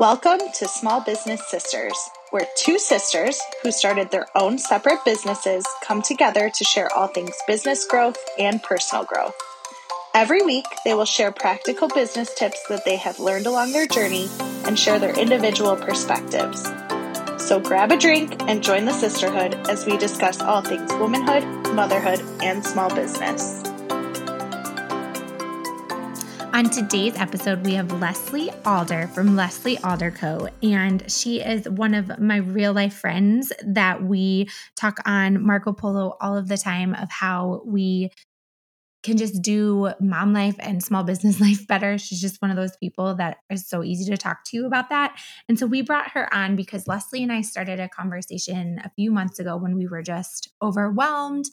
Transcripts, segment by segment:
Welcome to Small Business Sisters, where two sisters who started their own separate businesses come together to share all things business growth and personal growth. Every week, they will share practical business tips that they have learned along their journey and share their individual perspectives. So grab a drink and join the sisterhood as we discuss all things womanhood, motherhood, and small business. On today's episode, we have Leslie Alder from Leslie Alder Co. And she is one of my real life friends that we talk on Marco Polo all of the time of how we can just do mom life and small business life better. She's just one of those people that is so easy to talk to about that. And so we brought her on because Leslie and I started a conversation a few months ago when we were just overwhelmed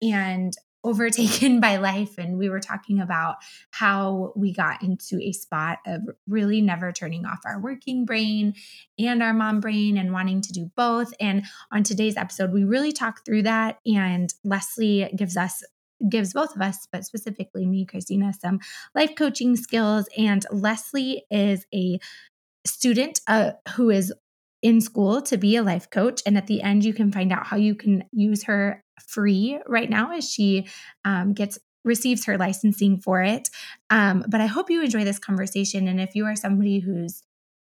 and overtaken by life. And we were talking about how we got into a spot of really never turning off our working brain and our mom brain and wanting to do both. And on today's episode, we really talk through that. And Leslie gives us gives both of us, but specifically me, Christina, some life coaching skills. And Leslie is a student uh, who is in school to be a life coach. And at the end, you can find out how you can use her free right now as she um, gets receives her licensing for it. Um, but I hope you enjoy this conversation. And if you are somebody who's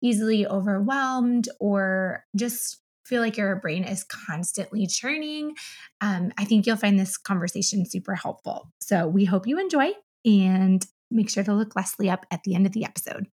easily overwhelmed or just feel like your brain is constantly churning, um, I think you'll find this conversation super helpful. So we hope you enjoy and make sure to look Leslie up at the end of the episode.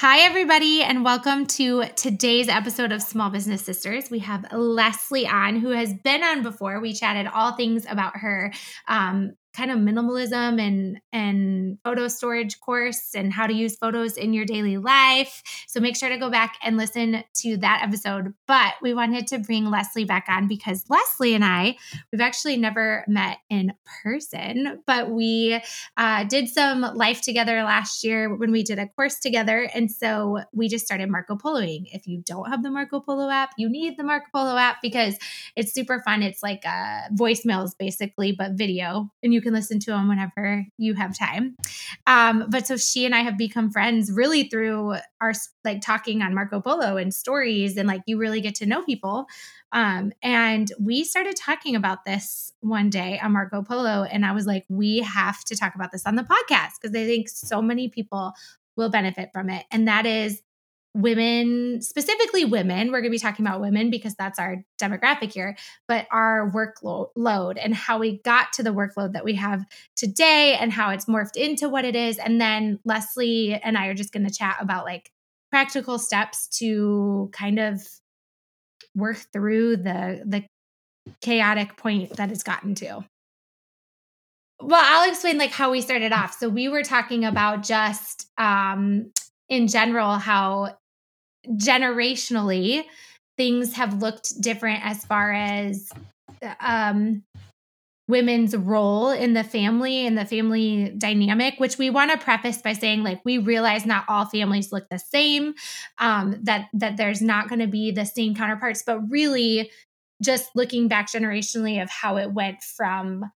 Hi, everybody, and welcome to today's episode of Small Business Sisters. We have Leslie on, who has been on before. We chatted all things about her um, kind of minimalism and and photo storage course and how to use photos in your daily life. So make sure to go back and listen to that episode. But we wanted to bring Leslie back on because Leslie and I, we've actually never met in person, but we uh, did some life together last year when we did a course together. And so we just started Marco Poloing. If you don't have the Marco Polo app, you need the Marco Polo app because it's super fun. It's like uh, voicemails basically, but video. And you can can listen to them whenever you have time. Um, but so she and I have become friends really through our like talking on Marco Polo and stories, and like you really get to know people. Um, and we started talking about this one day on Marco Polo, and I was like, we have to talk about this on the podcast because I think so many people will benefit from it. And that is women, specifically women, we're going to be talking about women because that's our demographic here, but our workload and how we got to the workload that we have today and how it's morphed into what it is. And then Leslie and I are just going to chat about like practical steps to kind of work through the the chaotic point that it's gotten to. Well, I'll explain like how we started off. So we were talking about just um in general how generationally things have looked different as far as um, women's role in the family and the family dynamic which we want to preface by saying like we realize not all families look the same um, that that there's not going to be the same counterparts but really just looking back generationally of how it went from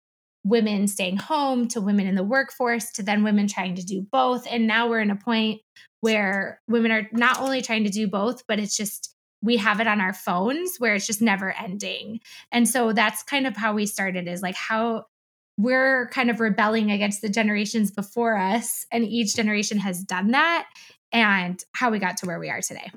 women staying home to women in the workforce to then women trying to do both and now we're in a point where women are not only trying to do both, but it's just we have it on our phones where it's just never ending. And so that's kind of how we started is like how we're kind of rebelling against the generations before us and each generation has done that and how we got to where we are today.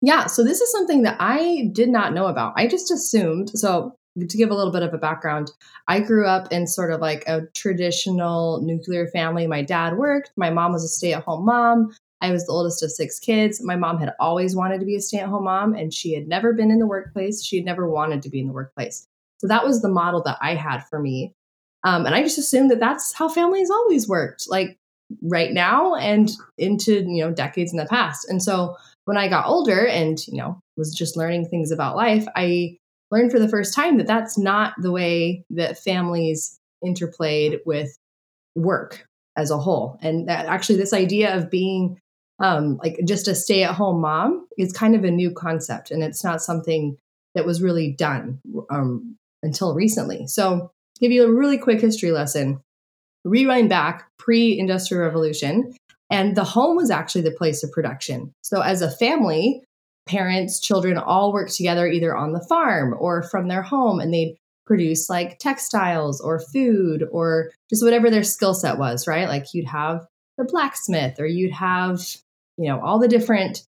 Yeah, so this is something that I did not know about. I just assumed. So to give a little bit of a background, I grew up in sort of like a traditional nuclear family. My dad worked, my mom was a stay at home mom. I was the oldest of six kids. My mom had always wanted to be a stay at home mom, and she had never been in the workplace. She had never wanted to be in the workplace. So that was the model that I had for me. Um, and I just assumed that that's how families always worked, like right now and into you know decades in the past. And so when I got older and you know was just learning things about life, I learned for the first time that that's not the way that families interplayed with work as a whole. And that actually, this idea of being um, like just a stay at home mom is kind of a new concept. And it's not something that was really done um, until recently. So, give you a really quick history lesson. Rewind back pre industrial revolution, And the home was actually the place of production. So as a family, parents, children all work together either on the farm or from their home and they'd produce like textiles or food or just whatever their skill set was, right? Like you'd have the blacksmith or you'd have, you know, all the different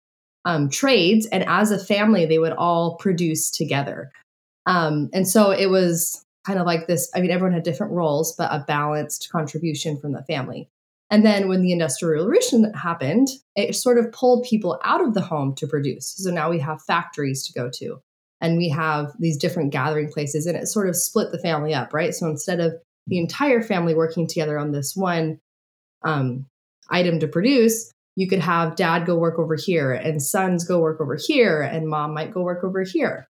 um, trades. And as a family, they would all produce together. Um, and so it was kind of like this I mean, everyone had different roles, but a balanced contribution from the family. And then when the Industrial Revolution happened, it sort of pulled people out of the home to produce. So now we have factories to go to and we have these different gathering places, and it sort of split the family up, right? So instead of the entire family working together on this one um, item to produce, you could have dad go work over here and sons go work over here and mom might go work over here.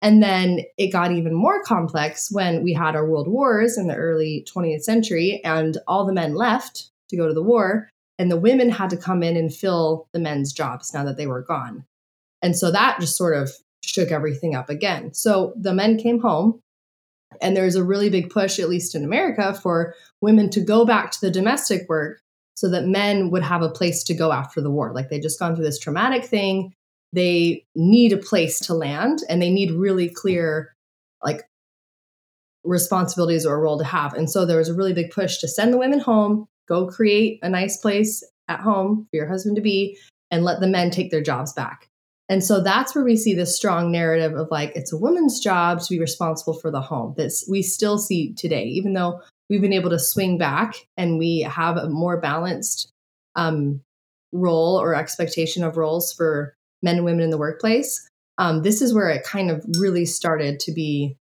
And then it got even more complex when we had our world wars in the early 20th century and all the men left to go to the war and the women had to come in and fill the men's jobs now that they were gone. And so that just sort of shook everything up again. So the men came home and there's a really big push at least in America for women to go back to the domestic work so that men would have a place to go after the war. Like they just gone through this traumatic thing they need a place to land and they need really clear like responsibilities or a role to have. And so there was a really big push to send the women home, go create a nice place at home for your husband to be, and let the men take their jobs back. And so that's where we see this strong narrative of like it's a woman's job to be responsible for the home. That we still see today, even though we've been able to swing back and we have a more balanced um, role or expectation of roles for men and women in the workplace, um, this is where it kind of really started to be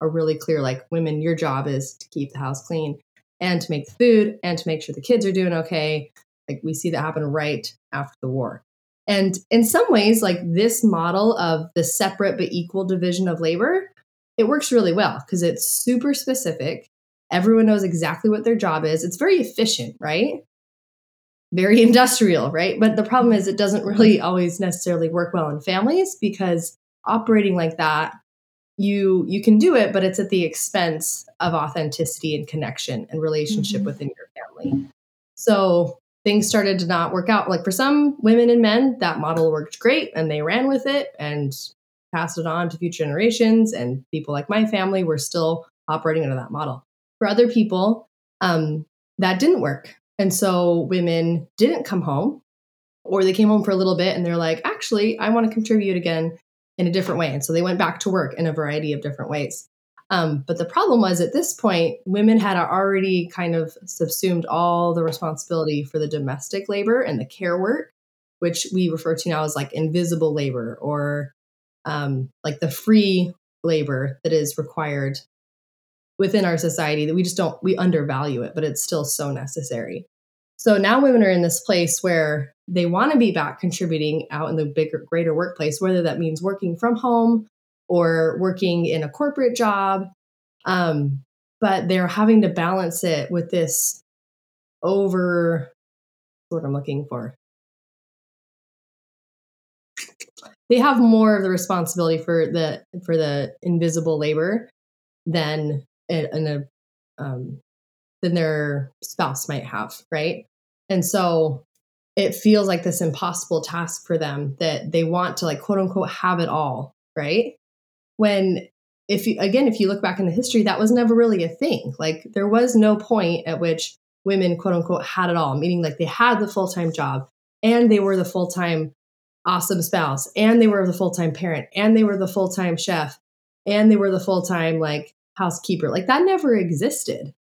a really clear like, women, your job is to keep the house clean and to make the food and to make sure the kids are doing okay. Like, we see that happen right after the war. And in some ways, like this model of the separate but equal division of labor, it works really well because it's super specific. Everyone knows exactly what their job is. It's very efficient, right? very industrial, right? But the problem is it doesn't really always necessarily work well in families because operating like that, you you can do it, but it's at the expense of authenticity and connection and relationship mm-hmm. within your family. So things started to not work out. Like for some women and men, that model worked great and they ran with it and passed it on to future generations. And people like my family were still operating under that model. For other people, um, that didn't work. And so women didn't come home, or they came home for a little bit and they're like, actually, I want to contribute again in a different way. And so they went back to work in a variety of different ways. Um, but the problem was at this point, women had already kind of subsumed all the responsibility for the domestic labor and the care work, which we refer to now as like invisible labor or um, like the free labor that is required within our society that we just don't we undervalue it but it's still so necessary so now women are in this place where they want to be back contributing out in the bigger greater workplace whether that means working from home or working in a corporate job um, but they're having to balance it with this over what i'm looking for they have more of the responsibility for the for the invisible labor than in a um, than their spouse might have, right? And so it feels like this impossible task for them that they want to like quote unquote have it all, right? When if you again if you look back in the history that was never really a thing. Like there was no point at which women quote unquote had it all, meaning like they had the full-time job and they were the full-time awesome spouse and they were the full-time parent and they were the full-time chef and they were the full-time like housekeeper. Like that never existed.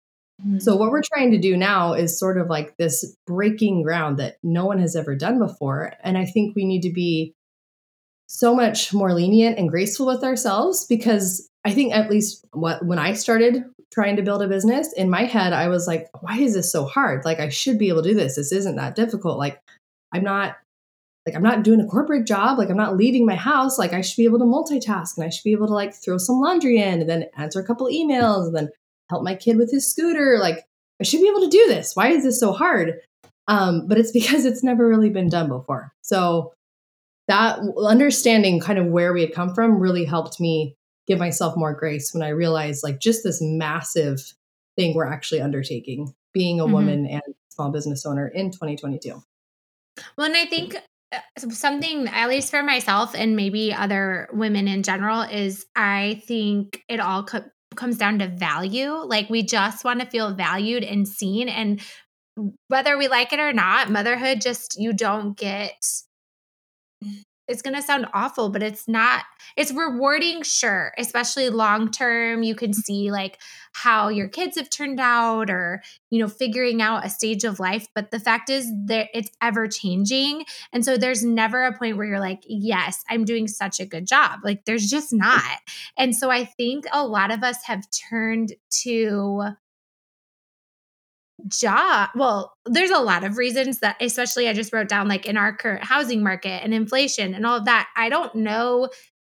Mm-hmm. So, what we're trying to do now is sort of like this breaking ground that no one has ever done before. And I think we need to be so much more lenient and graceful with ourselves because I think, at least what, when I started trying to build a business, in my head, I was like, why is this so hard? Like, I should be able to do this. This isn't that difficult. Like, I'm not like I'm not doing a corporate job, like I'm not leaving my house, like I should be able to multitask and I should be able to like throw some laundry in and then answer a couple emails and then help my kid with his scooter. Like I should be able to do this. Why is this so hard? Um, but it's because it's never really been done before. So that understanding kind of where we had come from really helped me give myself more grace when I realized like just this massive thing we're actually undertaking, being a mm-hmm. woman and small business owner in 2022. Well, and I think uh, something, at least for myself and maybe other women in general, is I think it all co- comes down to value. Like we just want to feel valued and seen. And whether we like it or not, motherhood just, you don't get it's going to sound awful, but it's not, it's rewarding, sure, especially long term. You can mm-hmm. see like how your kids have turned out or, you know, figuring out a stage of life. But the fact is that it's ever changing. And so there's never a point where you're like, yes, I'm doing such a good job. Like there's just not. And so I think a lot of us have turned to, job well there's a lot of reasons that especially i just wrote down like in our current housing market and inflation and all of that i don't know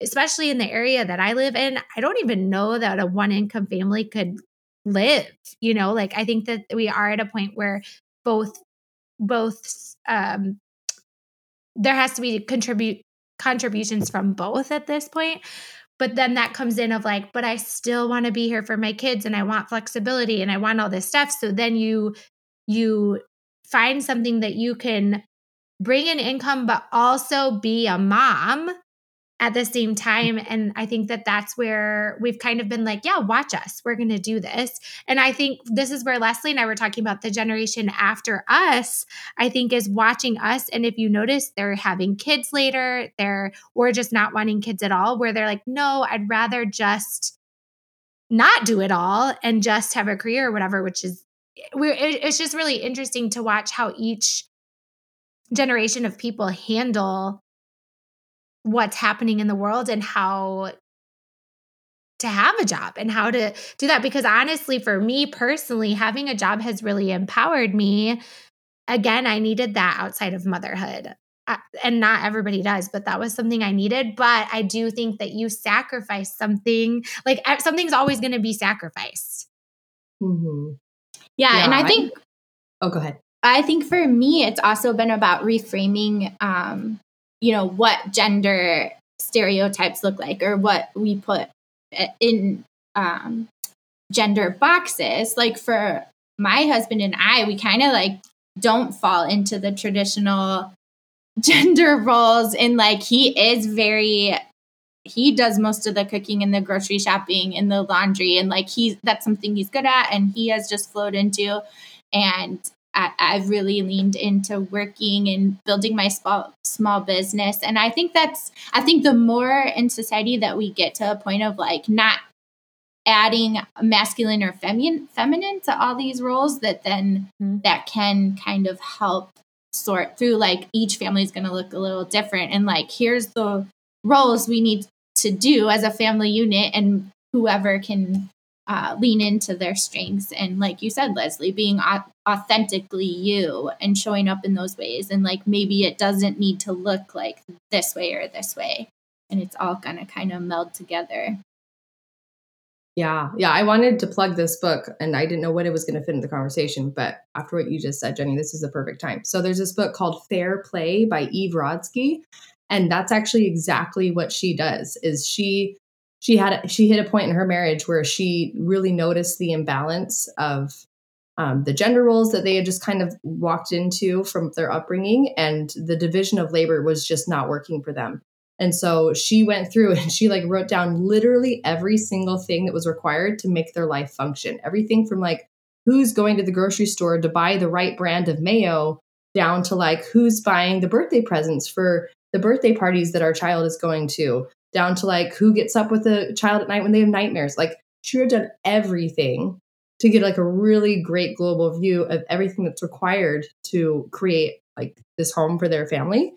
especially in the area that i live in i don't even know that a one income family could live you know? Like i think that we are at a point where both both um there has to be contribute contributions from both at this point but then that comes in of like but i still want to be here for my kids and i want flexibility and i want all this stuff. So then you you find something that you can bring in income but also be a mom at the same time and i think that that's where we've kind of been like yeah watch us. We're going to do this. And i think this is where leslie and i were talking about the generation after us i think is watching us and if you notice they're having kids later they're or just not wanting kids at all where they're like no i'd rather just not do it all and just have a career or whatever which is it's just really interesting to watch how each generation of people handle what's happening in the world and how to have a job and how to do that because honestly for me personally having a job has really empowered me. Again i needed that outside of motherhood and not everybody does but that was something i needed but i do think that you sacrifice something like something's always going to be sacrificed. Mm-hmm. yeah, yeah, and i think I, oh go ahead. I think for me it's also been about reframing um, you know what gender stereotypes look like or what we put in um, gender boxes. Like for my husband and i we kind of like don't fall into the traditional gender roles and like he is very he does most of the cooking and the grocery shopping and the laundry and like he's that's something he's good at and he has just flowed into. And I, have really leaned into working and building my small small business, and I think that's I think the more in society that we get to a point of like not adding masculine or feminine feminine to all these roles, that then mm-hmm. that can kind of help sort through like each family is going to look a little different, and like here's the roles we need to do as a family unit, and whoever can uh, lean into their strengths. And like you said leslie being authentically you and showing up in those ways. And like maybe it doesn't need to look like this way or this way. And it's all gonna kind of meld together. Yeah. Yeah. I wanted to plug this book and i didn't know what it was going to fit in the conversation but after what you just said jenny this is the perfect time. So there's this book called fair play by eve rodsky. And that's actually exactly what she does is she she had she hit a point in her marriage where she really noticed the imbalance of um, the gender roles that they had just kind of walked into from their upbringing and the division of labor was just not working for them. And so she went through and she like wrote down literally every single thing that was required to make their life function. Everything from like who's going to the grocery store to buy the right brand of mayo down to like who's buying the birthday presents for the birthday parties that our child is going to down to like who gets up with the child at night when they have nightmares. Like she would have done everything to get like a really great global view of everything that's required to create like this home for their family.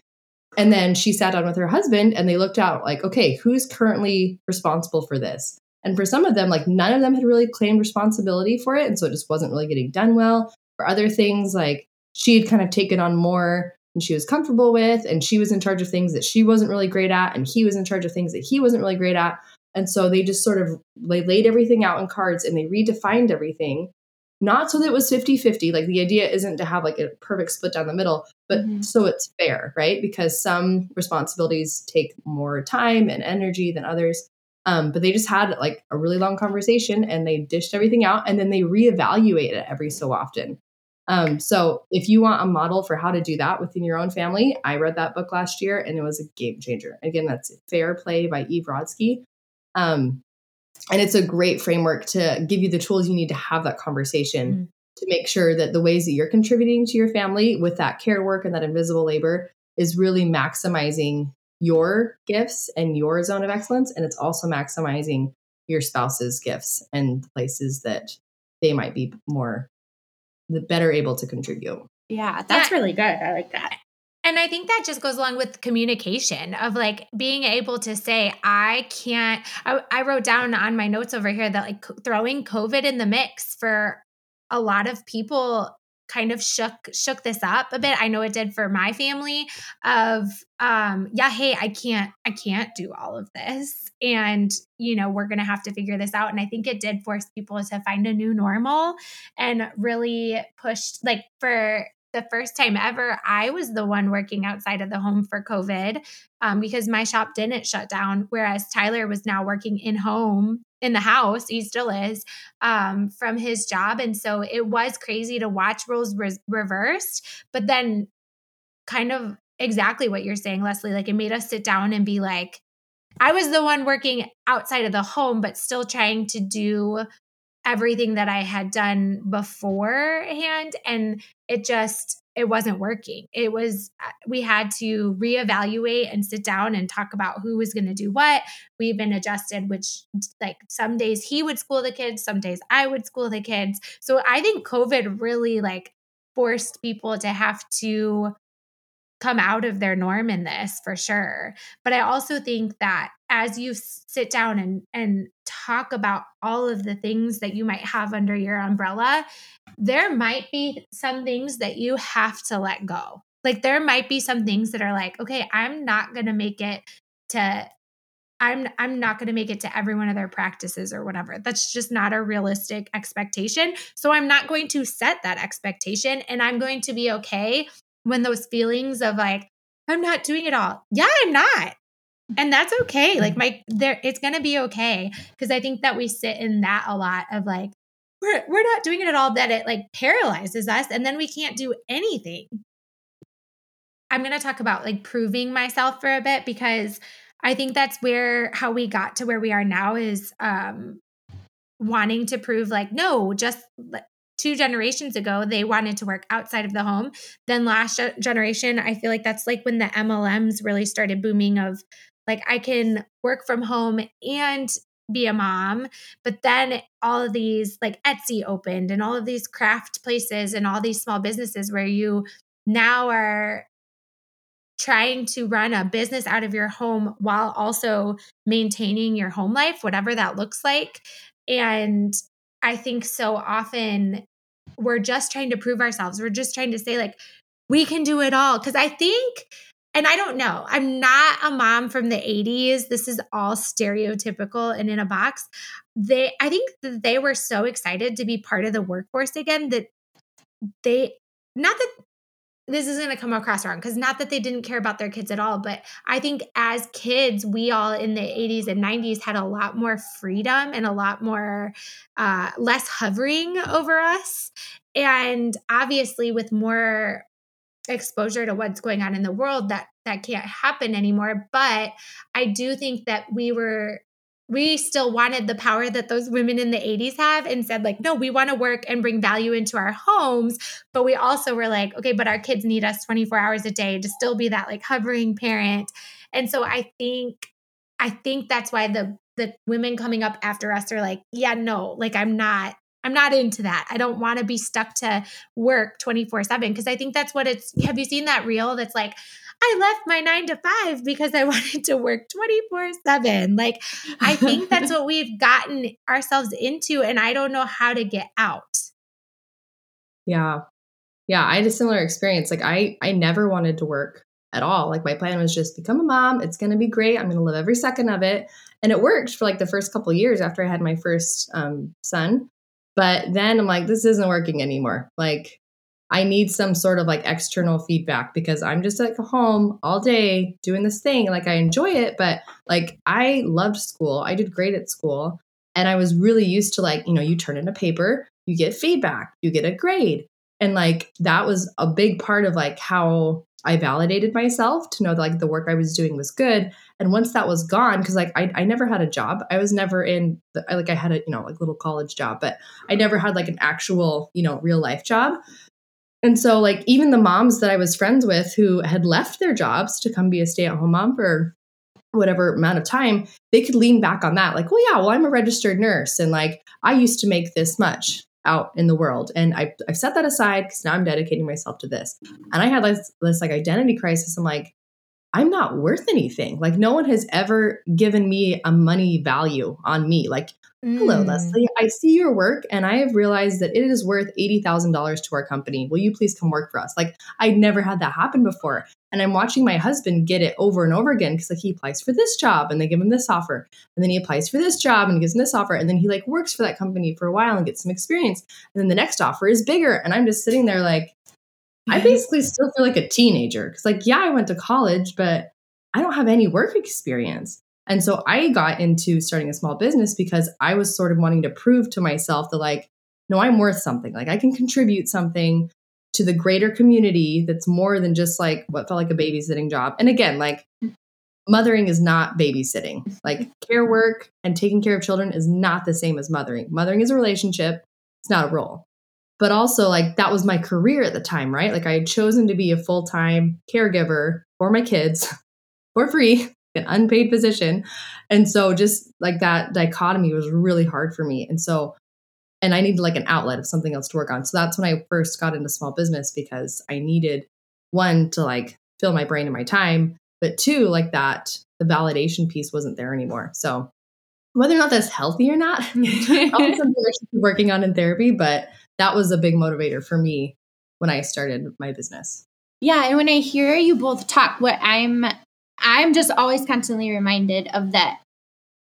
And then she sat down with her husband and they looked out like, okay, who's currently responsible for this? And for some of them, like none of them had really claimed responsibility for it. And so it just wasn't really getting done well. For other things, like she had kind of taken on more and she was comfortable with and she was in charge of things that she wasn't really great at and he was in charge of things that he wasn't really great at. And so they just sort of they laid everything out in cards and they redefined everything. Not so that it was 50-50 like the idea isn't to have like a perfect split down the middle but mm-hmm. so it's fair right? Because some responsibilities take more time and energy than others. Um, but they just had like a really long conversation and they dished everything out and then they reevaluate it every so often Um, so if you want a model for how to do that within your own family, I read that book last year and it was a game changer. Again, that's Fair Play by Eve Rodsky. Um, and it's a great framework to give you the tools you need to have that conversation mm. to make sure that the ways that you're contributing to your family with that care work and that invisible labor is really maximizing your gifts and your zone of excellence. And it's also maximizing your spouse's gifts and places that they might be more the better able to contribute. Yeah, that's yeah. really good. I like that. And I think that just goes along with communication of like being able to say, I can't. I, I, wrote down on my notes over here that like throwing COVID in the mix for a lot of people kind of shook shook this up a bit. I know it did for my family of um yeah, hey, I can't I can't do all of this and you know, we're going to have to figure this out and I think it did force people to find a new normal and really pushed like for the first time ever, I was the one working outside of the home for COVID um, because my shop didn't shut down. Whereas Tyler was now working in home in the house, he still is um, from his job. And so it was crazy to watch roles re- reversed, but then kind of exactly what you're saying, Leslie. Like it made us sit down and be like, I was the one working outside of the home, but still trying to do everything that I had done beforehand. And it just, it wasn't working. It was, uh, we had to reevaluate and sit down and talk about who was going to do what. We even adjusted, which, like, some days he would school the kids, some days I would school the kids. So I think COVID really, like, forced people to have to come out of their norm in this for sure. But I also think that as you sit down and and talk about all of the things that you might have under your umbrella, there might be some things that you have to let go. Like there might be some things that are like, okay, I'm not going to make it to I'm I'm not going to make it to every one of their practices or whatever. That's just not a realistic expectation. So I'm not going to set that expectation and I'm going to be okay when those feelings of like I'm not doing it all. Yeah, I'm not. And that's okay. Like my there it's going to be okay because I think that we sit in that a lot of like we're we're not doing it at all that it like paralyzes us and then we can't do anything. I'm going to talk about like proving myself for a bit because I think that's where how we got to where we are now is um wanting to prove like no, just two generations ago they wanted to work outside of the home. Then last generation i feel like that's like when the mlms really started booming of like i can work from home and be a mom but then all of these like etsy opened and all of these craft places and all these small businesses where you now are trying to run a business out of your home while also maintaining your home life whatever that looks like. And I think so often we're just trying to prove ourselves. We're just trying to say, like, we can do it all. Cause I think, and I don't know, I'm not a mom from the 80s. This is all stereotypical and in a box. They, I think that they were so excited to be part of the workforce again that they, not that this is going to come across wrong because not that they didn't care about their kids at all, but I think as kids, we all in the 80s and 90s had a lot more freedom and a lot more uh, less hovering over us. And obviously, with more exposure to what's going on in the world, that that can't happen anymore. But I do think that we were we still wanted the power that those women in the 80s have and said like no we want to work and bring value into our homes but we also were like okay but our kids need us 24 hours a day to still be that like hovering parent and so i think i think that's why the the women coming up after us are like yeah no like i'm not I'm not into that. I don't want to be stuck to work 24 7 because I think that's what it's. Have you seen that reel that's like, I left my nine to five because I wanted to work 24 7. Like, I think that's what we've gotten ourselves into, and I don't know how to get out. Yeah. Yeah. I had a similar experience. Like, I, I never wanted to work at all. Like, my plan was just become a mom. It's going to be great. I'm going to live every second of it. And it worked for like the first couple years after I had my first um, son. But then I'm like, this isn't working anymore. Like, I need some sort of like external feedback because I'm just like home all day doing this thing. Like I enjoy it, but like I loved school. I did great at school. And I was really used to like, you know, you turn in a paper, you get feedback, you get a grade. And like that was a big part of like how I validated myself to know that like the work I was doing was good. And once that was gone, because like I, I never had a job. I was never in the, like I had a, you know, like little college job, but I never had like an actual, you know, real life job. And so like even the moms that I was friends with who had left their jobs to come be a stay-at-home mom for whatever amount of time, they could lean back on that. Like, well, yeah, well, I'm a registered nurse and like I used to make this much out in the world. And I, I've set that aside because now I'm dedicating myself to this. And I had this, this like identity crisis. I'm like, I'm not worth anything. Like no one has ever given me a money value on me. Like, mm. hello, Leslie, I see your work and I have realized that it is worth $80,000 to our company. Will you please come work for us? Like I never had that happen before. And I'm watching my husband get it over and over again because like he applies for this job and they give him this offer. And then he applies for this job and he gives him this offer. And then he like works for that company for a while and gets some experience. And then the next offer is bigger. And I'm just sitting there like, I basically still feel like a teenager because, like, yeah, I went to college, but I don't have any work experience. And so I got into starting a small business because I was sort of wanting to prove to myself that, like, no, I'm worth something. Like, I can contribute something to the greater community that's more than just like what felt like a babysitting job. And again, like mothering is not babysitting. Like care work and taking care of children is not the same as mothering. Mothering is a relationship, it's not a role. But also, like, that was my career at the time, right? Like, I had chosen to be a full time caregiver for my kids for free, an unpaid position. And so, just like that dichotomy was really hard for me. And so, and I needed like an outlet of something else to work on. So that's when I first got into small business because I needed one to like fill my brain and my time, but two, like that the validation piece wasn't there anymore. So whether or not that's healthy or not, probably something I should be working on in therapy, but that was a big motivator for me when I started my business. Yeah, and when I hear you both talk, what I'm I'm just always constantly reminded of that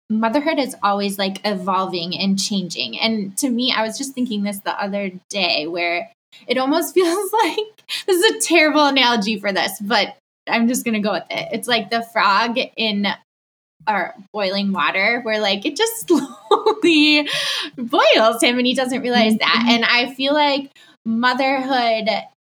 motherhood is always like evolving and changing. And to me, I was just thinking this the other day where it almost feels like this is a terrible analogy for this, but I'm just going to go with it. It's like the frog in our boiling water where like it just slowly boils him and he doesn't realize that. Mm-hmm. And I feel like motherhood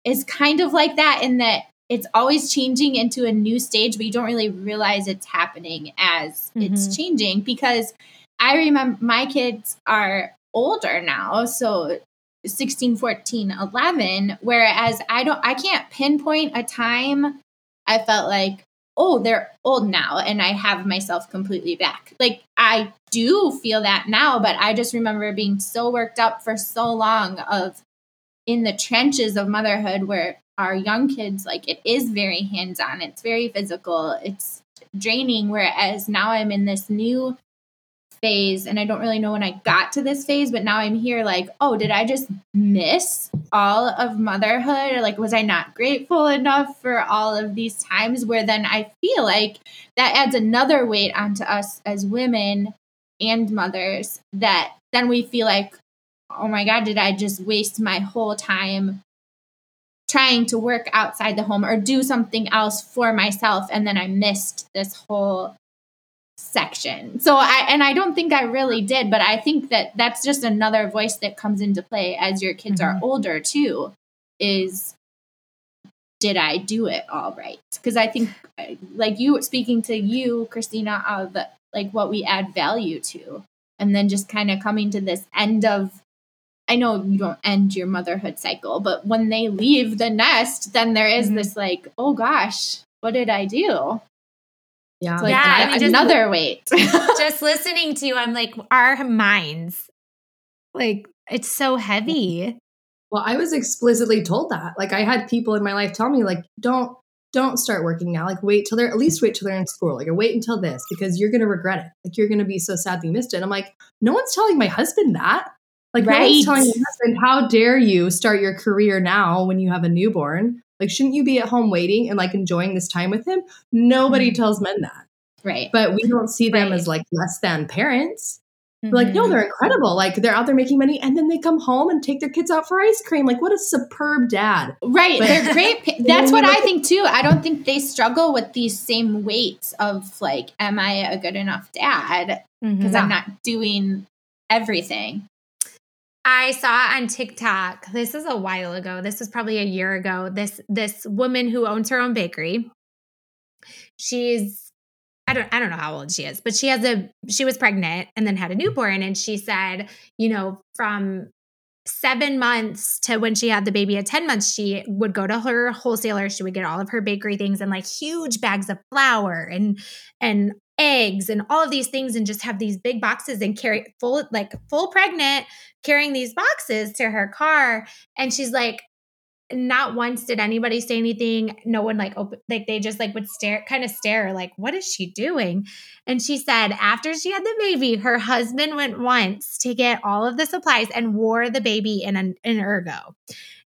is kind of like that in that it's always changing into a new stage, but you don't really realize it's happening as mm-hmm. it's changing because I remember my kids are older now. So 16, 14, 11. Whereas I don't, I can't pinpoint a time I felt like, oh, they're old now and I have myself completely back. Like I do feel that now, but I just remember being so worked up for so long of in the trenches of motherhood where our young kids like it is very hands-on it's very physical it's draining whereas now i'm in this new phase and i don't really know when i got to this phase but now i'm here like oh did i just miss all of motherhood? Or like was i not grateful enough for all of these times where then i feel like that adds another weight onto us as women and mothers that then we feel like oh my god did i just waste my whole time trying to work outside the home or do something else for myself and then I missed this whole section. So I and I don't think I really did, but I think that that's just another voice that comes into play as your kids mm-hmm. are older too is did I do it all right? Because I think like you speaking to you Christina of like what we add value to and then just kind of coming to this end of I know you don't end your motherhood cycle, but when they leave the nest, then there is mm-hmm. this like, oh gosh, what did I do? Yeah. like yeah, I mean, another just, weight. just listening to you, I'm like, our minds, like, it's so heavy. Well, I was explicitly told that. Like, I had people in my life tell me, like, don't don't start working now. Like, wait till they're at least wait till they're in school. Like, or wait until this because you're gonna regret it. Like, you're gonna be so sad that you missed it. And I'm like, no one's telling my husband that. Like, right. telling my husband, how dare you start your career now when you have a newborn? Like, shouldn't you be at home waiting and like enjoying this time with him? Nobody mm-hmm. tells men that. Right. But we don't see them right. as like less than parents. Mm-hmm. Like, no, they're incredible. Like, they're out there making money and then they come home and take their kids out for ice cream. Like, what a superb dad. Right. But, they're great. That's what I think too. I don't think they struggle with these same weights of like, am I a good enough dad? Because mm-hmm. I'm not doing everything. I saw on TikTok, this is a while ago. This was probably a year ago. This this woman who owns her own bakery. She's I don't I don't know how old she is, but she has a she was pregnant and then had a newborn and she said, you know, from 7 months to when she had the baby at 10 months, she would go to her wholesaler, she would get all of her bakery things and like huge bags of flour and and eggs and all of these things and just have these big boxes and carry full like full pregnant carrying these boxes to her car. And she's like not once did anybody say anything. No one like open like they just like would stare kind of stare like what is she doing? And she said after she had the baby her husband went once to get all of the supplies and wore the baby in an, an ergo.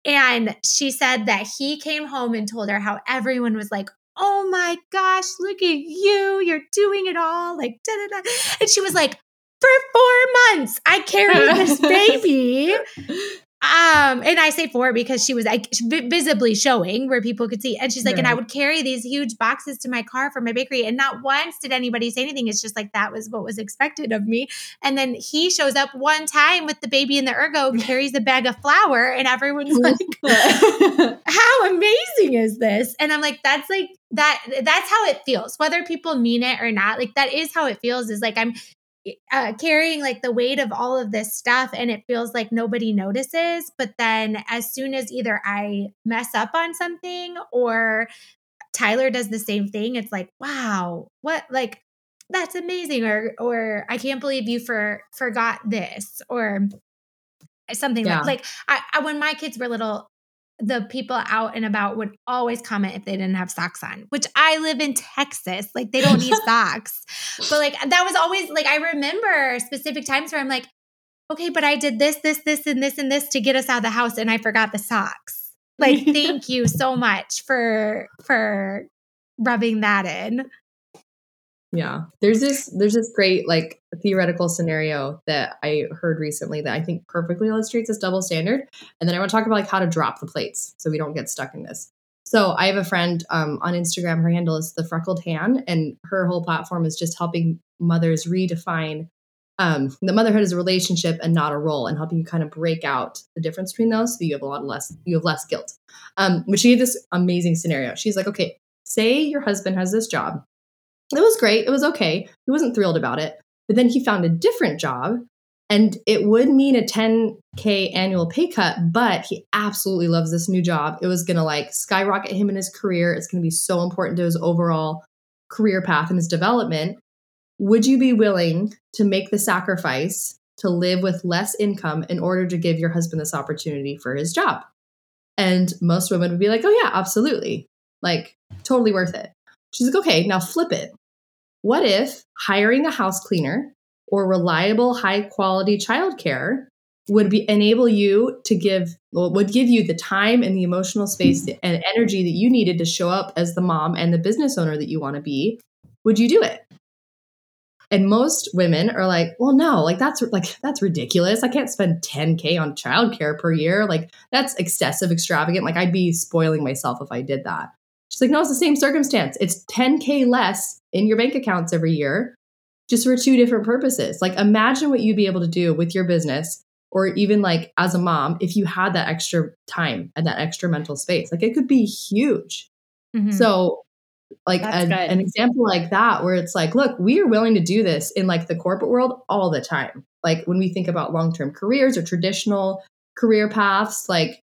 And she said that he came home and told her how everyone was like oh my gosh, look at you. You're doing it all. Like, da da da. And she was like, for four months, I carried this baby. Um, and I say four because she was like visibly showing where people could see. And she's like, right. and I would carry these huge boxes to my car for my bakery. And not once did anybody say anything. It's just like that was what was expected of me. And then he shows up one time with the baby in the ergo, carries a bag of flour, and everyone's like, How amazing is this? And I'm like, that's like that that's how it feels whether people mean it or not like that is how it feels is like i'm uh, carrying like the weight of all of this stuff and it feels like nobody notices. But then as soon as either I mess up on something or Tyler does the same thing, it's like, wow, what like that's amazing or or I can't believe you for forgot this or something yeah. like like I, I when my kids were little the people out and about would always comment if they didn't have socks on, which I live in Texas. Like they don't need socks. But like that was always like I remember specific times where I'm like, okay, but I did this, this, this, and this, and this to get us out of the house and I forgot the socks. Like, thank you so much for for rubbing that in. Yeah. There's this there's this great like theoretical scenario that I heard recently that I think perfectly illustrates this double standard. And then I want to talk about like how to drop the plates so we don't get stuck in this. So I have a friend um, on Instagram. Her handle is the freckled Hand, and her whole platform is just helping mothers redefine um, the motherhood is a relationship and not a role, and helping you kind of break out the difference between those, so you have a lot less you have less guilt. Um, but she had this amazing scenario. She's like, okay, say your husband has this job it was great. It was okay. He wasn't thrilled about it. But then he found a different job and it would mean a 10K annual pay cut, but he absolutely loves this new job. It was going to like skyrocket him in his career. It's going to be so important to his overall career path and his development. Would you be willing to make the sacrifice to live with less income in order to give your husband this opportunity for his job? And most women would be like, oh, yeah, absolutely. Like, totally worth it. She's like, okay, now flip it. What if hiring a house cleaner or reliable, high quality childcare would be enable you to give well, would give you the time and the emotional space mm-hmm. and energy that you needed to show up as the mom and the business owner that you want to be would you do it? And most women are like well no like that's like that's ridiculous. I can't spend 10k on childcare per year. Like that's excessive extravagant. Like i'd be spoiling myself if i did that She's like, no, it's the same circumstance. It's 10K less in your bank accounts every year, just for two different purposes. Like, imagine what you'd be able to do with your business or even like as a mom if you had that extra time and that extra mental space. Like, it could be huge. Mm-hmm. So, like a, an example like that, where it's like, look, we are willing to do this in like the corporate world all the time. Like, when we think about long term careers or traditional career paths, like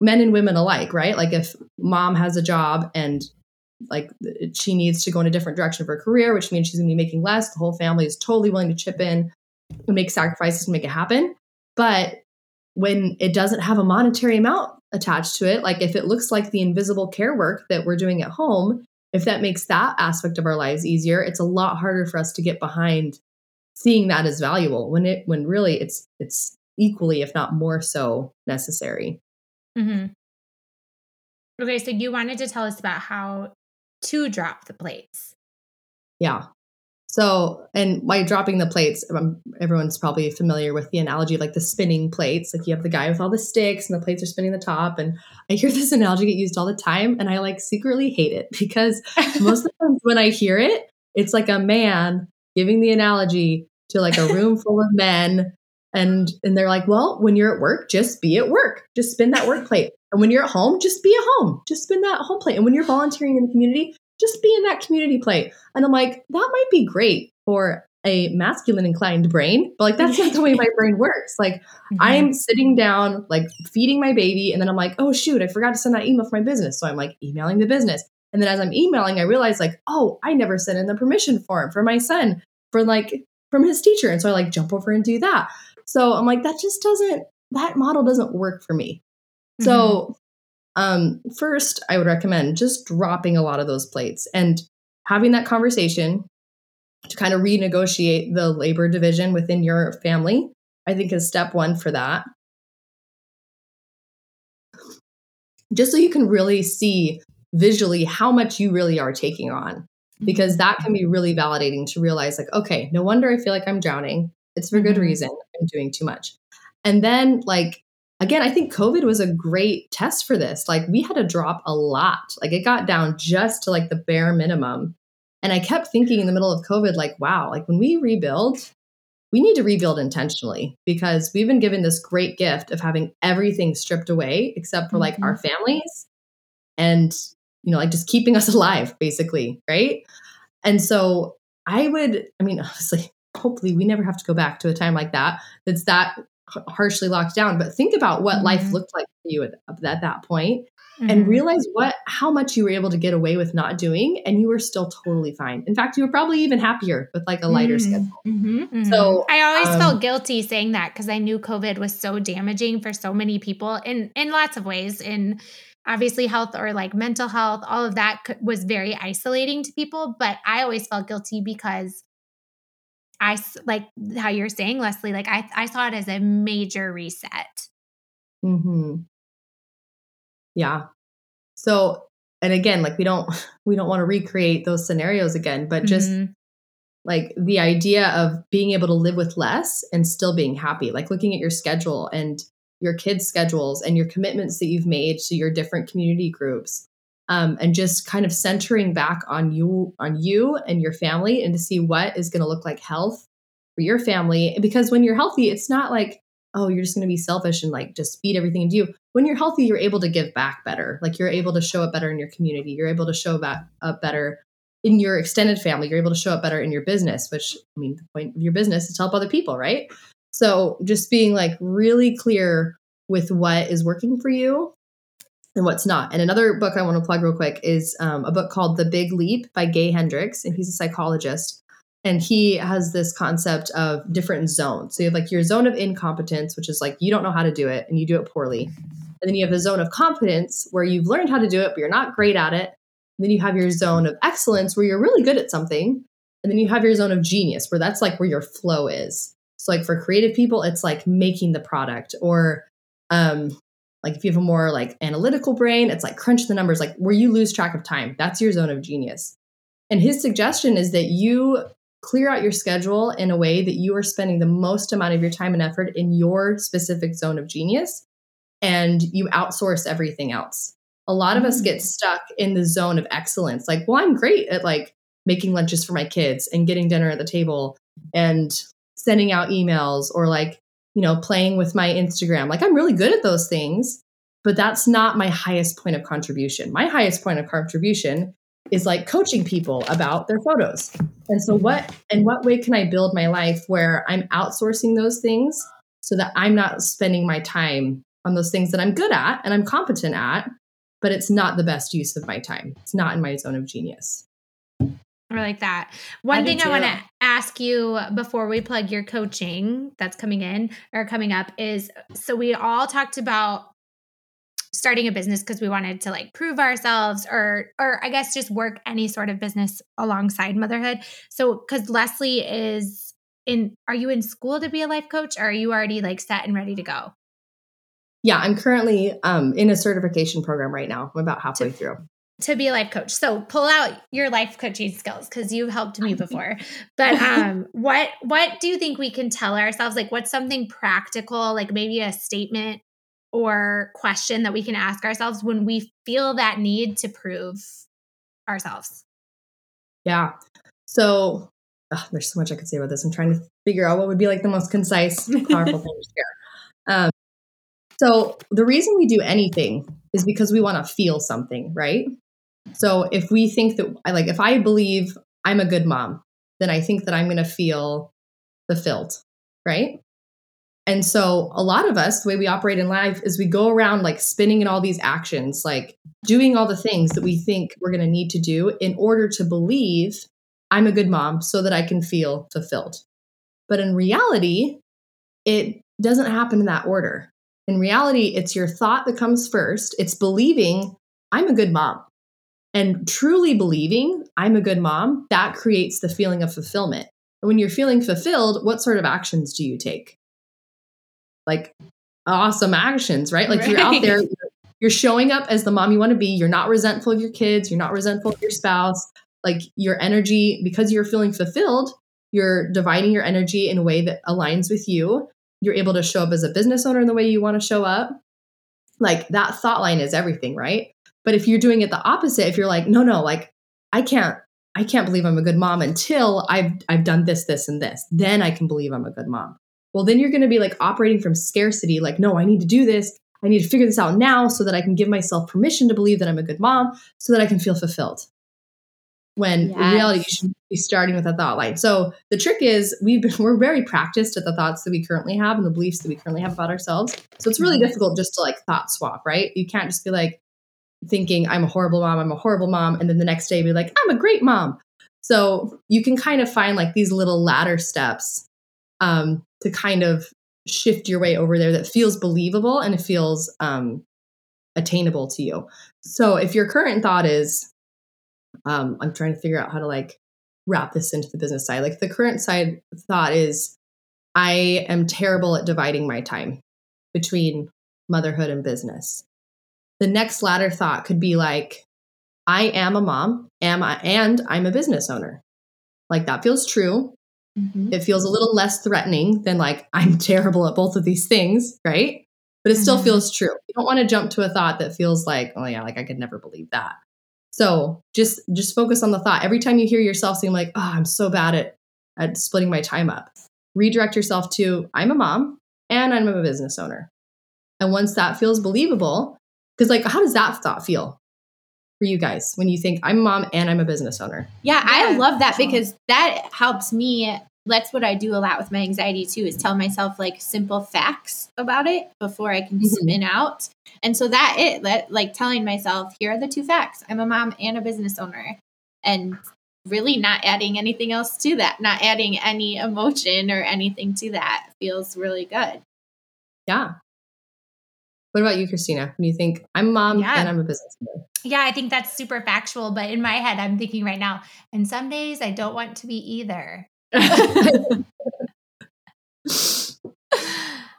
men and women alike, right? Like if mom has a job and like she needs to go in a different direction of her career, which means she's going to be making less, the whole family is totally willing to chip in and make sacrifices to make it happen. But when it doesn't have a monetary amount attached to it, like if it looks like the invisible care work that we're doing at home, if that makes that aspect of our lives easier, it's a lot harder for us to get behind seeing that as valuable when it when really it's it's equally if not more so necessary. Mm-hmm. Okay, so you wanted to tell us about how to drop the plates. Yeah. So, and by dropping the plates, um, everyone's probably familiar with the analogy like the spinning plates. Like you have the guy with all the sticks and the plates are spinning the top. And I hear this analogy get used all the time. And I like secretly hate it because most of the times when I hear it, it's like a man giving the analogy to like a room full of men And and they're like, well, when you're at work, just be at work. Just spin that work plate. And when you're at home, just be at home. Just spin that home plate. And when you're volunteering in the community, just be in that community plate. And I'm like, that might be great for a masculine inclined brain, but like that's not the way my brain works. Like mm-hmm. I'm sitting down, like feeding my baby, and then I'm like, oh shoot, I forgot to send that email for my business. So I'm like emailing the business. And then as I'm emailing, I realize like, oh, I never sent in the permission form for my son for like from his teacher. And so I like jump over and do that. So I'm like, that just doesn't, that model doesn't work for me. Mm-hmm. So um, first, I would recommend just dropping a lot of those plates and having that conversation to kind of renegotiate the labor division within your family, I think is step one for that. Just so you can really see visually how much you really are taking on, because that can be really validating to realize, like, okay, no wonder I feel like I'm drowning. It's for good mm-hmm. reason. I'm doing too much. And then, like, again, I think COVID was a great test for this. Like, we had to drop a lot. Like, it got down just to like the bare minimum and I kept thinking in the middle of COVID, like, wow, like when we rebuild, we need to rebuild intentionally because we've been given this great gift of having everything stripped away except for like mm-hmm. our families and, you know, like just keeping us alive, basically. Right. And so I would, I mean, honestly, hopefully we never have to go back to a time like that that's that harshly locked down but think about what mm-hmm. life looked like for you at, at that point mm-hmm. and realize what how much you were able to get away with not doing and you were still totally fine in fact you were probably even happier with like a lighter mm-hmm. schedule mm-hmm. so i always um, felt guilty saying that because i knew covid was so damaging for so many people in in lots of ways in obviously health or like mental health all of that was very isolating to people but i always felt guilty because I like how you're saying, Leslie, like I, I saw it as a major reset. Hmm. Yeah. So, and again, like we don't we don't want to recreate those scenarios again, but just mm-hmm. like the idea of being able to live with less and still being happy, like looking at your schedule and your kids' schedules and your commitments that you've made to your different community groups. Um, and just kind of centering back on you on you and your family and to see what is going to look like health for your family because when you're healthy it's not like oh, you're just going to be selfish and like just feed everything into you. When you're healthy, you're able to give back better. Like you're able to show up better in your community. You're able to show up better in your extended family. You're able to show up better in your business, which I mean, the point of your business is to help other people, right? So just being like really clear with what is working for you and what's not. And another book I want to plug real quick is um, a book called The Big Leap by Gay Hendricks, and he's a psychologist and he has this concept of different zones. So you have like your zone of incompetence, which is like you don't know how to do it and you do it poorly. And then you have the zone of competence where you've learned how to do it, but you're not great at it. And then you have your zone of excellence where you're really good at something. And then you have your zone of genius where that's like where your flow is. So like for creative people, it's like making the product or um like if you have a more like analytical brain, it's like crunch the numbers, like where you lose track of time. That's your zone of genius. And his suggestion is that you clear out your schedule in a way that you are spending the most amount of your time and effort in your specific zone of genius and you outsource everything else. A lot of us get mm. stuck in the zone of excellence. Like, well, I'm great at like making lunches for my kids and getting dinner at the table and sending out emails or like, you know, playing with my Instagram. Like, I'm really good at those things, but that's not my highest point of contribution. My highest point of contribution is like coaching people about their photos. And so what and what way can I build my life where I'm outsourcing those things so that I'm not spending my time on those things that I'm good at and I'm competent at, but it's not the best use of my time. It's not in my zone of genius. I like that. One I thing I want to ask you before we plug your coaching that's coming in or coming up is so we all talked about starting a business because we wanted to like prove ourselves or or I guess just work any sort of business alongside motherhood. So cuz Leslie is in are you in school to be a life coach or are you already like set and ready to go? Yeah, I'm currently um, in a certification program right now. I'm about halfway to, through. To be a life coach. So pull out your life coaching skills because you've helped me before. But um, what what do you think we can tell ourselves? Like what's something practical, like maybe a statement or question that we can ask ourselves when we feel that need to prove ourselves? Yeah. So oh, there's so much I could say about this. I'm trying to figure out what would be like the most concise, powerful thing to share. Um, so the reason we do anything is because we want to feel something, right? So if we think that, like, if I believe I'm a good mom, then I think that I'm going to feel fulfilled, right? And so a lot of us, the way we operate in life is we go around like spinning in all these actions, like doing all the things that we think we're going to need to do in order to believe I'm a good mom so that I can feel fulfilled. But in reality, it doesn't happen in that order. In reality, it's your thought that comes first. It's believing I'm a good mom. And truly believing I'm a good mom, that creates the feeling of fulfillment. And when you're feeling fulfilled, what sort of actions do you take? Like awesome actions, right? Like right. you're out there, you're showing up as the mom you want to be. You're not resentful of your kids, you're not resentful of your spouse. Like your energy, because you're feeling fulfilled, you're dividing your energy in a way that aligns with you. You're able to show up as a business owner in the way you want to show up. Like that thought line is everything, right? But if you're doing it the opposite, if you're like, no, no, like I can't, I can't believe I'm a good mom until I've I've done this, this, and this. Then I can believe I'm a good mom. Well, then you're going to be like operating from scarcity, like, no, I need to do this. I need to figure this out now so that I can give myself permission to believe that I'm a good mom, so that I can feel fulfilled. When yes. in reality, you should be starting with a thought line. So the trick is we've been, we're very practiced at the thoughts that we currently have and the beliefs that we currently have about ourselves. So it's really mm-hmm. difficult just to like thought swap, right? You can't just be like, thinking I'm a horrible mom, I'm a horrible mom, and then the next day be like, I'm a great mom. So you can kind of find like these little ladder steps um, to kind of shift your way over there that feels believable and it feels um, attainable to you. So if your current thought is, um, I'm trying to figure out how to like wrap this into the business side. Like the current side thought is, I am terrible at dividing my time between motherhood and business the next ladder thought could be like, I am a mom, am I, and I'm a business owner. Like that feels true. Mm-hmm. It feels a little less threatening than like I'm terrible at both of these things, right? But it mm-hmm. still feels true. You don't want to jump to a thought that feels like, oh yeah, like I could never believe that. So just just focus on the thought. Every time you hear yourself saying like, oh, I'm so bad at at splitting my time up, redirect yourself to I'm a mom and I'm a business owner. And once that feels believable, because, like, how does that thought feel for you guys when you think I'm a mom and I'm a business owner? Yeah, yeah. I love that because that helps me. That's what I do a lot with my anxiety too, is tell myself like simple facts about it before I can mm-hmm. spin out. And so that it that like telling myself, here are the two facts. I'm a mom and a business owner. And really not adding anything else to that, not adding any emotion or anything to that feels really good. Yeah. What about you, Christina? When you think I'm a mom yeah. and I'm a business owner? Yeah, I think that's super factual. But in my head, I'm thinking right now, and some days I don't want to be either. yeah,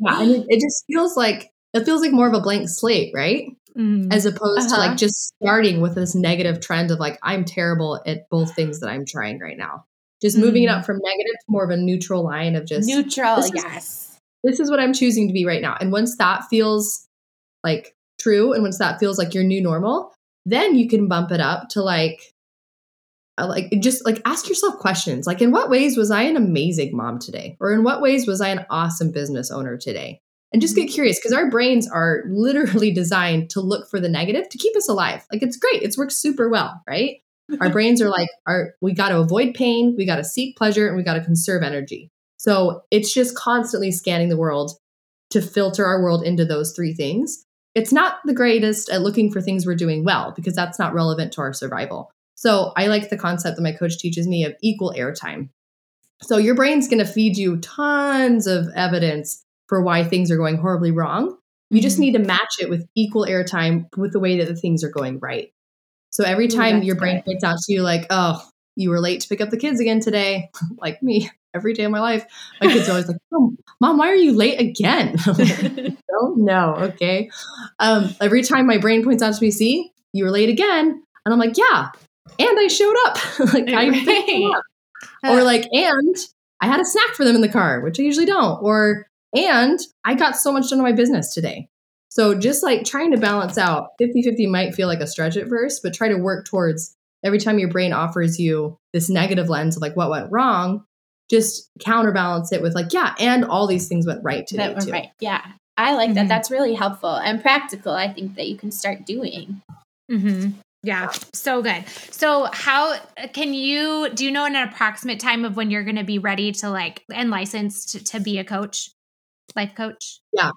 I mean, it just feels like it feels like more of a blank slate, right? Mm. As opposed uh-huh. to like uh-huh. just starting with this negative trend of like I'm terrible at both things that I'm trying right now. Just mm. moving it up mm. from negative to more of a neutral line of just neutral. This yes, is, this is what I'm choosing to be right now. And once that feels like true and once that feels like your new normal then you can bump it up to like uh, like just like ask yourself questions like in what ways was i an amazing mom today? Or in what ways was i an awesome business owner today? And just get mm-hmm. curious because our brains are literally designed to look for the negative to keep us alive. Like it's great it's worked super well right? Our brains are like our we got to avoid pain we got to seek pleasure and we got to conserve energy. So it's just constantly scanning the world to filter our world into those three things it's not the greatest at looking for things we're doing well because that's not relevant to our survival. So I like the concept that my coach teaches me of equal airtime. So your brain's going to feed you tons of evidence for why things are going horribly wrong. You just mm-hmm. need to match it with equal airtime with the way that the things are going right. So every time Ooh, your brain points out to you, like, oh, you were late to pick up the kids again today, like me, every day of my life. My kids are always like, oh, Mom, why are you late again? don't know. Okay. Um, every time my brain points out to me, see, you were late again. And I'm like, yeah. And I showed up. like, I right. up. Or like, and I had a snack for them in the car, which I usually don't. Or, and I got so much done in my business today. So just like trying to balance out 50 50 might feel like a stretch at first, but try to work towards every time your brain offers you this negative lens of like what went wrong, just counterbalance it with like, yeah, and all these things went right today. That were too. right. Yeah. I like Mhm. that. That's really helpful and practical. I think that you can start doing. Mm-hmm. Yeah, so good. So, how can you do you know an approximate time of when you're going to be ready to like and licensed to, to be a coach, life coach? Yeah.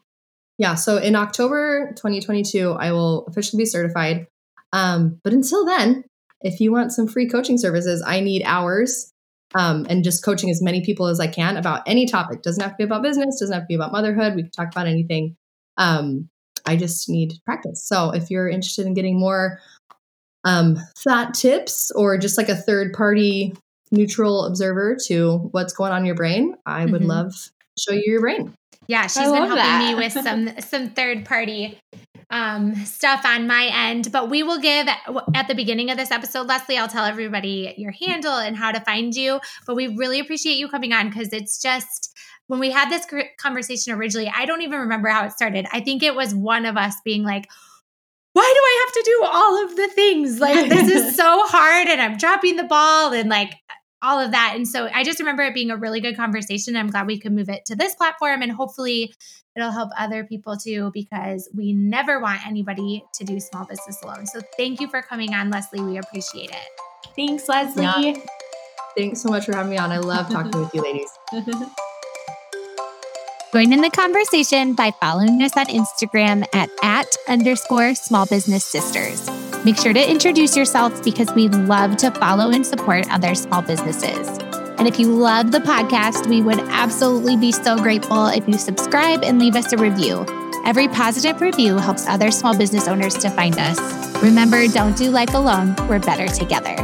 Yeah. So in October 2022, I will officially be certified. Um, but until then, if you want some free coaching services, I need hours um, and just coaching as many people as I can about any topic. Doesn't have to be about business, doesn't have to be about motherhood. We can talk about anything. Um, I just need practice. So if you're interested in getting more um, thought tips or just like a third party neutral observer to what's going on in your brain, I would Mhm. love to show you your brain. Yeah, she's been helping that. me with some some third party um, stuff on my end. But we will give at the beginning of this episode, Leslie. I'll tell everybody your handle and how to find you. But we really appreciate you coming on because it's just when we had this conversation originally. I don't even remember how it started. I think it was one of us being like. Why do I have to do all of the things? Like, this is so hard, and I'm dropping the ball, and like, all of that. And so I just remember it being a really good conversation. I'm glad we could move it to this platform and hopefully it'll help other people too because we never want anybody to do small business alone. So thank you for coming on, Leslie. We appreciate it. Thanks, Leslie. Yeah. Thanks so much for having me on. I love talking with you ladies. Join in the conversation by following us on Instagram at at underscore small business sisters. Make sure to introduce yourself because we love to follow and support other small businesses. And if you love the podcast, we would absolutely be so grateful if you subscribe and leave us a review. Every positive review helps other small business owners to find us. Remember, don't do life alone. We're better together.